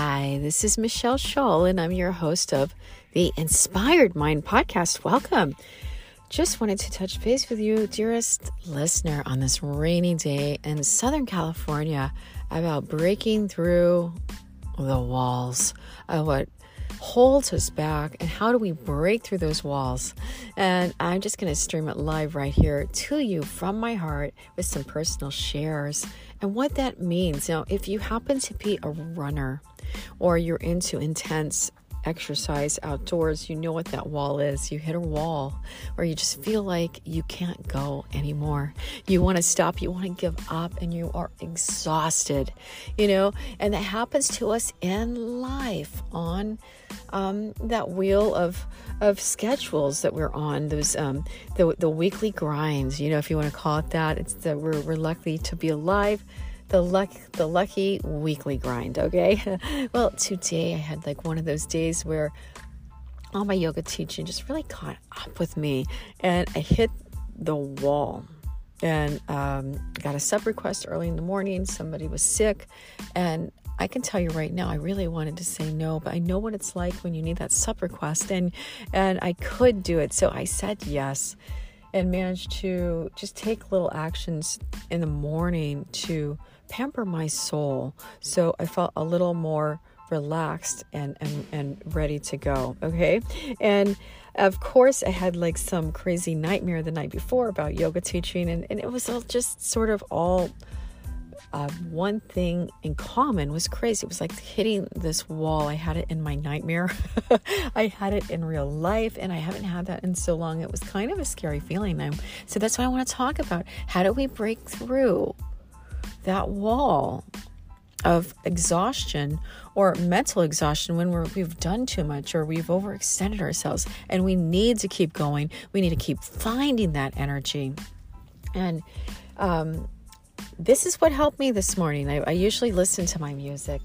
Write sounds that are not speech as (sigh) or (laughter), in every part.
Hi, this is Machel Shull, and I'm your host of the Inspired Mind podcast. Welcome. Just wanted to touch base with you, dearest listener, on this rainy day in Southern California about breaking through the walls of what holds us back and how do we break through those walls. And I'm just going to stream it live right here to you from my heart with some personal shares and what that means. Now, if you happen to be a runner or you're into intense exercise outdoors, you know what that wall is. You hit a wall or you just feel like you can't go anymore. You want to stop, you want to give up, and you are exhausted, you know, and that happens to us in life on um, that wheel of of schedules that we're on those um, the the weekly grinds you know if you want to call it that it's that we're, we're lucky to be alive the luck the lucky weekly grind okay? (laughs) Well today i had like one of those days where all my yoga teaching just really caught up with me and i hit the wall and um, got a sub request early in the morning somebody was sick and I can tell you right now, I really wanted to say no, but I know what it's like when you need that sub request, and and I could do it, so I said yes, and managed to just take little actions in the morning to pamper my soul. So I felt a little more relaxed and and, and ready to go. Okay, and of course i had like some crazy nightmare the night before about yoga teaching and, and it was all just sort of all uh, one thing in common was crazy. It was like hitting this wall. I had it in my nightmare. (laughs) I had it in real life, and I haven't had that in so long. It was kind of a scary feeling. So that's what I want to talk about. How do we break through that wall of exhaustion or mental exhaustion when we're, we've done too much or we've overextended ourselves and we need to keep going. We need to keep finding that energy. And um, this is what helped me this morning. I, I usually listen to my music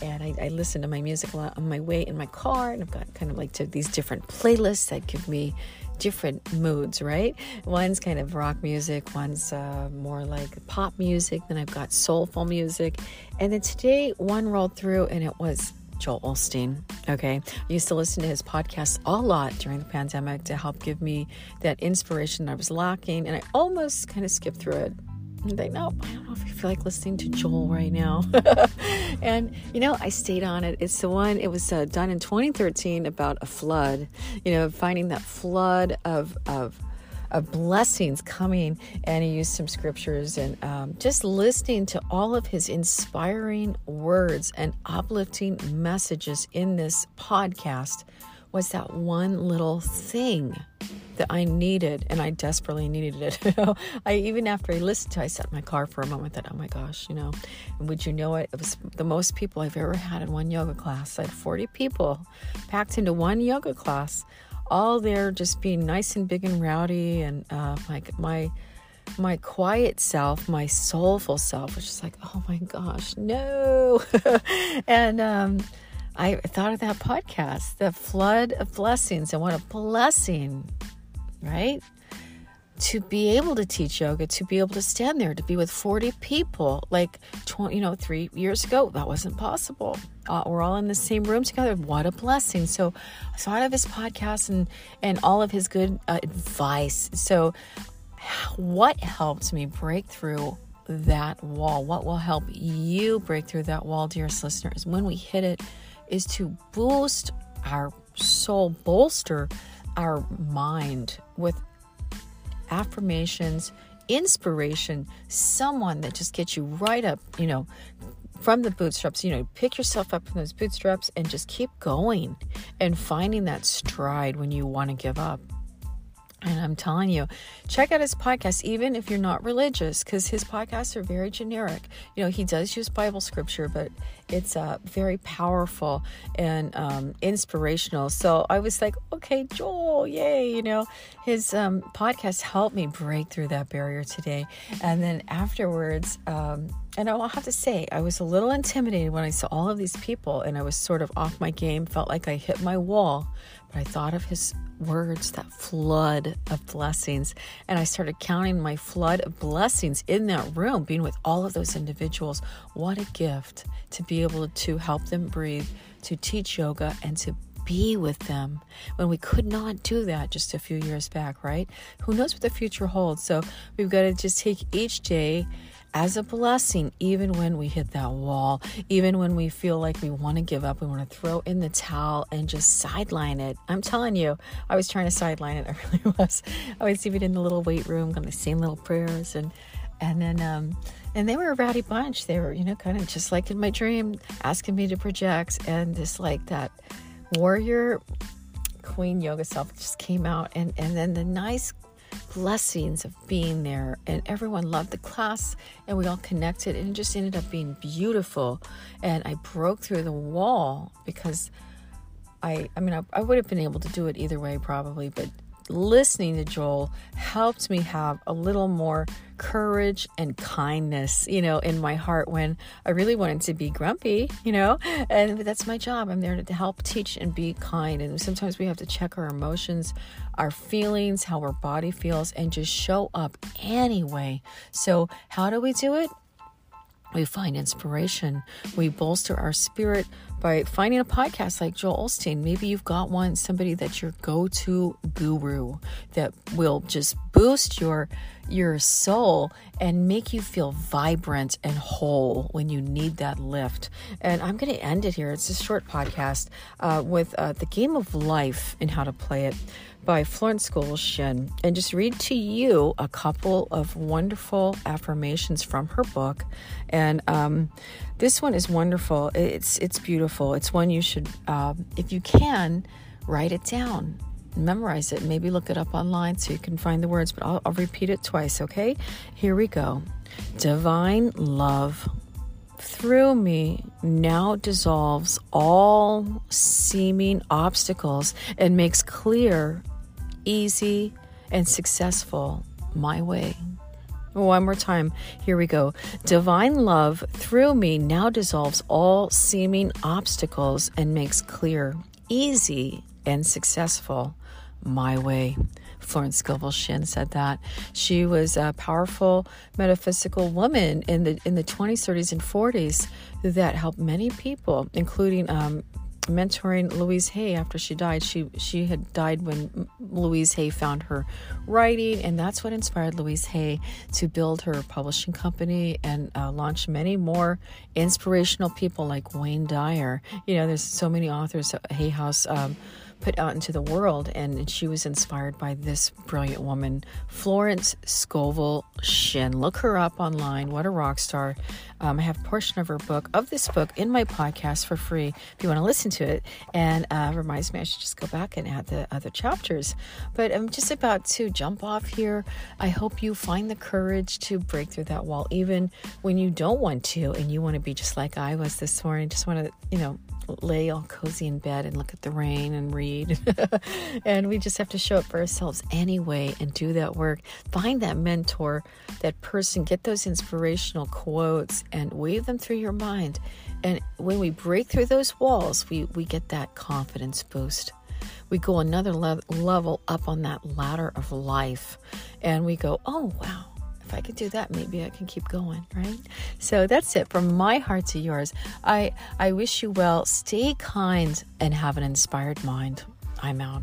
and I, I, listen to my music a lot on my way in my car and I've got kind of like to these different playlists that give me different moods right one's kind of rock music one's uh, more like pop music then I've got soulful music and then today one rolled through and it was Joel Osteen. Okay. I used to listen to his podcast a lot during the pandemic to help give me that inspiration I was lacking. And I almost kind of skipped through it like, nope, I don't know if you feel like listening to Joel right now. (laughs) and, you know, I stayed on it. It's the one, it was uh, done in 2013 about a flood, you know, finding that flood of, of, of blessings coming. And he used some scriptures and um, just listening to all of his inspiring words and uplifting messages in this podcast was that one little thing that I needed, and I desperately needed it. (laughs) I even after I listened to, it, I sat in my car for a moment. That oh my gosh, you know, and would you know it? It was the most people I've ever had in one yoga class. I had forty people packed into one yoga class, all there just being nice and big and rowdy, and uh, like my my quiet self, my soulful self, was just like, oh my gosh, no, (laughs) and um I thought of that podcast, the flood of blessings, and what a blessing, right? To be able to teach yoga, to be able to stand there, to be with 40 people, like 20, you know, three years ago, that wasn't possible. Uh, we're all in the same room together. What a blessing! So, I thought of his podcast and and all of his good uh, advice. So, what helped me break through that wall? What will help you break through that wall, dearest listeners? When we hit it is to boost our soul, bolster our mind with affirmations, inspiration, someone that just gets you right up, you know, from the bootstraps. You know, pick yourself up from those bootstraps and just keep going and finding that stride when you want to give up. And I'm telling you, check out his podcast, even if you're not religious, because his podcasts are very generic. You know, he does use Bible scripture, but it's uh, very powerful and um, inspirational. So I was like, okay, Joel, yay. You know, his um, podcast helped me break through that barrier today. And then afterwards, um, and I'll have to say, I was a little intimidated when I saw all of these people and I was sort of off my game, felt like I hit my wall. But I thought of his words, that flood of blessings. And I started counting my flood of blessings in that room, being with all of those individuals. What a gift to be able to help them breathe, to teach yoga, and to be with them when we could not do that just a few years back, right? Who knows what the future holds? So we've got to just take each day as a blessing, even when we hit that wall, even when we feel like we want to give up, we want to throw in the towel and just sideline it. I'm telling you, I was trying to sideline it. (laughs) I really was. I was even in the little weight room, going to sing little prayers, and and then um, and they were a rowdy bunch. They were, you know, kind of just like in my dream, asking me to project, and just like that warrior queen yoga self just came out, and and then the nice blessings of being there and everyone loved the class and we all connected and it just ended up being beautiful. And i broke through the wall because i i mean i, I would have been able to do it either way probably but listening to Joel helped me have a little more courage and kindness, you know, in my heart when I really wanted to be grumpy, you know, and that's my job. I'm there to help teach and be kind. And sometimes we have to check our emotions, our feelings, how our body feels, and just show up anyway. So, how do we do it? We find inspiration. We bolster our spirit by finding a podcast like Joel Osteen. Maybe you've got one, somebody that's your go-to guru that will just boost your your soul and make you feel vibrant and whole when you need that lift. And I'm going to end it here. It's a short podcast uh, with uh, the game of life and how to play it by Florence Scovel Shinn and just read to you a couple of wonderful affirmations from her book. And um, this one is wonderful. It's it's beautiful. It's one you should, uh, if you can, write it down. Memorize it. Maybe look it up online so you can find the words, but I'll, I'll repeat it twice, okay? Here we go. Divine love through me now dissolves all seeming obstacles and makes clear easy, and successful my way. One more time. Here we go. Divine love through me now dissolves all seeming obstacles and makes clear, easy, and successful my way. Florence Scovel Shinn said that she was a powerful metaphysical woman in the in the 20s, 30s, and 40s that helped many people, including um, mentoring Louise Hay after she died. She she had died when Louise Hay found her writing, and that's what inspired Louise Hay to build her publishing company and uh, launch many more inspirational people like Wayne Dyer. You know, there's so many authors. Hay House. Um, put out into the world. And she was inspired by this brilliant woman, Florence Scovel Shinn. Look her up online. What a rock star. Um, I have a portion of her book, of this book, in my podcast for free if you want to listen to it. And uh, reminds me I should just go back and add the other chapters. But I'm just about to jump off here. I hope you find the courage to break through that wall, even when you don't want to and you want to be just like I was this morning. Just want to, you know, lay all cozy in bed and look at the rain and read. (laughs) and we just have to show up for ourselves anyway and do that work. Find that mentor, that person, get those inspirational quotes and wave them through your mind. And when we break through those walls, we, we get that confidence boost. We go another le- level up on that ladder of life and we go, oh, wow if I could do that, maybe I can keep going, right? So that's it from my heart to yours. I I wish you well. Stay kind and have an inspired mind. I'm out.